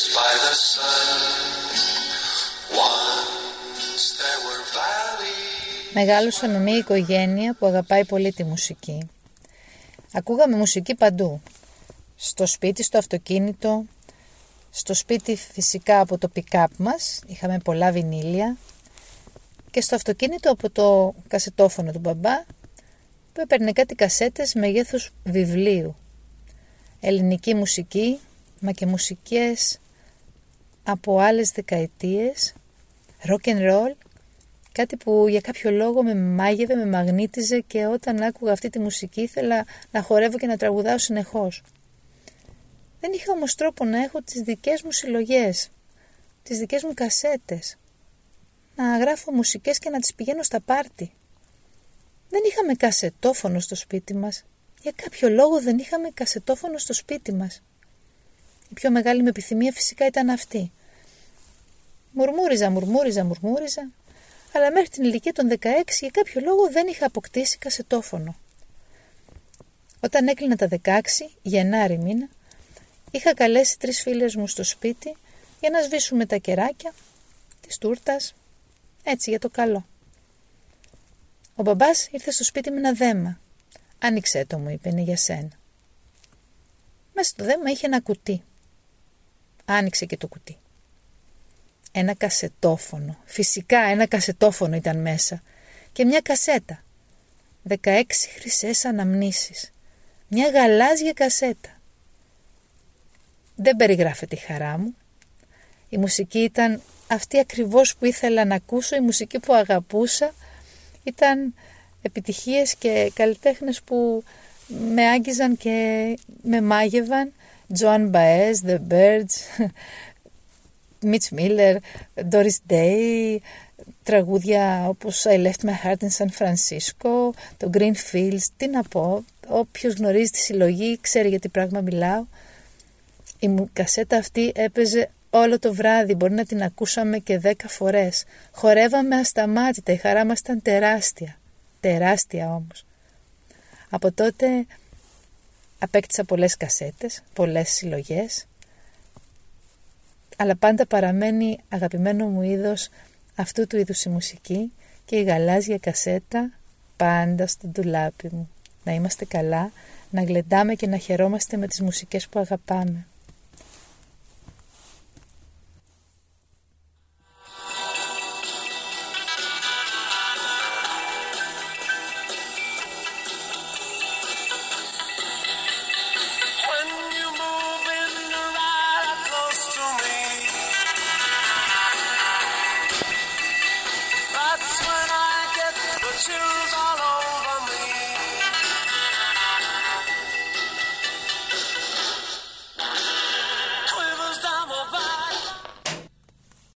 kissed by the sun. Once there were valleys. Μεγάλωσα με μια οικογένεια που αγαπάει πολύ τη μουσική. Ακούγαμε μουσική παντού. Στο σπίτι, στο αυτοκίνητο, στο σπίτι φυσικά από το pick-up μας, είχαμε πολλά βινίλια και στο αυτοκίνητο από το κασετόφωνο του μπαμπά που έπαιρνε κάτι κασέτες μεγέθους βιβλίου. Ελληνική μουσική, μα και μουσικές από άλλες δεκαετίες, rock and roll, κάτι που για κάποιο λόγο με μάγευε, με μαγνήτιζε και όταν άκουγα αυτή τη μουσική ήθελα να χορεύω και να τραγουδάω συνεχώς. Δεν είχα όμως τρόπο να έχω τις δικές μου συλλογές, τις δικές μου κασέτες, να γράφω μουσικές και να τις πηγαίνω στα πάρτι. Δεν είχαμε κασετόφωνο στο σπίτι μας. Για κάποιο λόγο δεν είχαμε κασετόφωνο στο σπίτι μας. Η πιο μεγάλη μου επιθυμία φυσικά ήταν αυτή. Μουρμούριζα, μουρμούριζα, μουρμούριζα, αλλά μέχρι την ηλικία των 16 για κάποιο λόγο δεν είχα αποκτήσει κασετόφωνο. Όταν έκλεινα τα 16, Γενάρη μήνα, είχα καλέσει τρεις φίλες μου στο σπίτι για να σβήσουμε τα κεράκια της τούρτας, έτσι για το καλό. Ο μπαμπάς ήρθε στο σπίτι με ένα δέμα. Άνοιξέ το μου, είπε, είναι για σένα. Μέσα στο δέμα είχε ένα κουτί. Άνοιξε και το κουτί. Ένα κασετόφωνο. Φυσικά ένα κασετόφωνο ήταν μέσα. Και μια κασέτα. 16 χρυσές αναμνήσεις. Μια γαλάζια κασέτα. Δεν περιγράφεται η χαρά μου. Η μουσική ήταν αυτή ακριβώς που ήθελα να ακούσω, η μουσική που αγαπούσα. Ήταν επιτυχίες και καλλιτέχνες που με άγγιζαν και με μάγευαν. Joan Baez, The Birds, Mitch Miller, Doris Day, τραγούδια όπως I Left My Heart in San Francisco, το Green Fields, τι να πω, όποιος γνωρίζει τη συλλογή ξέρει για τι πράγμα μιλάω. Η κασέτα αυτή έπαιζε όλο το βράδυ, μπορεί να την ακούσαμε και δέκα φορές. Χορεύαμε ασταμάτητα, η χαρά μας ήταν τεράστια, τεράστια όμως. Από τότε απέκτησα πολλές κασέτες, πολλές συλλογές, αλλά πάντα παραμένει αγαπημένο μου είδος αυτού του είδους η μουσική και η γαλάζια κασέτα πάντα στο ντουλάπι μου. Να είμαστε καλά, να γλεντάμε και να χαιρόμαστε με τις μουσικές που αγαπάμε. children.